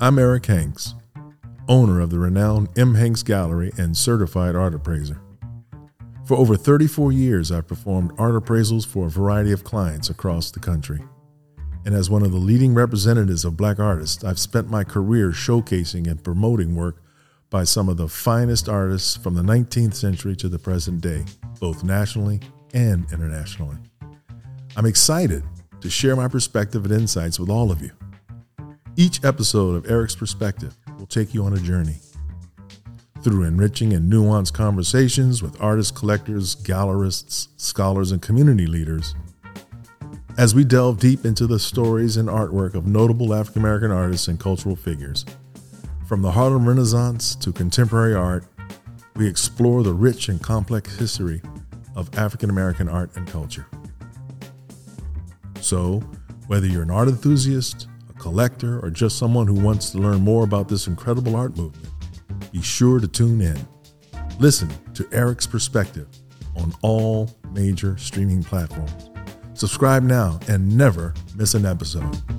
I'm Eric Hanks, owner of the renowned M. Hanks Gallery and certified art appraiser. For over 34 years, I've performed art appraisals for a variety of clients across the country. And as one of the leading representatives of black artists, I've spent my career showcasing and promoting work by some of the finest artists from the 19th century to the present day, both nationally and internationally. I'm excited to share my perspective and insights with all of you. Each episode of Eric's Perspective will take you on a journey through enriching and nuanced conversations with artists, collectors, gallerists, scholars, and community leaders as we delve deep into the stories and artwork of notable African American artists and cultural figures. From the Harlem Renaissance to contemporary art, we explore the rich and complex history of African American art and culture. So, whether you're an art enthusiast, collector, or just someone who wants to learn more about this incredible art movement, be sure to tune in. Listen to Eric's perspective on all major streaming platforms. Subscribe now and never miss an episode.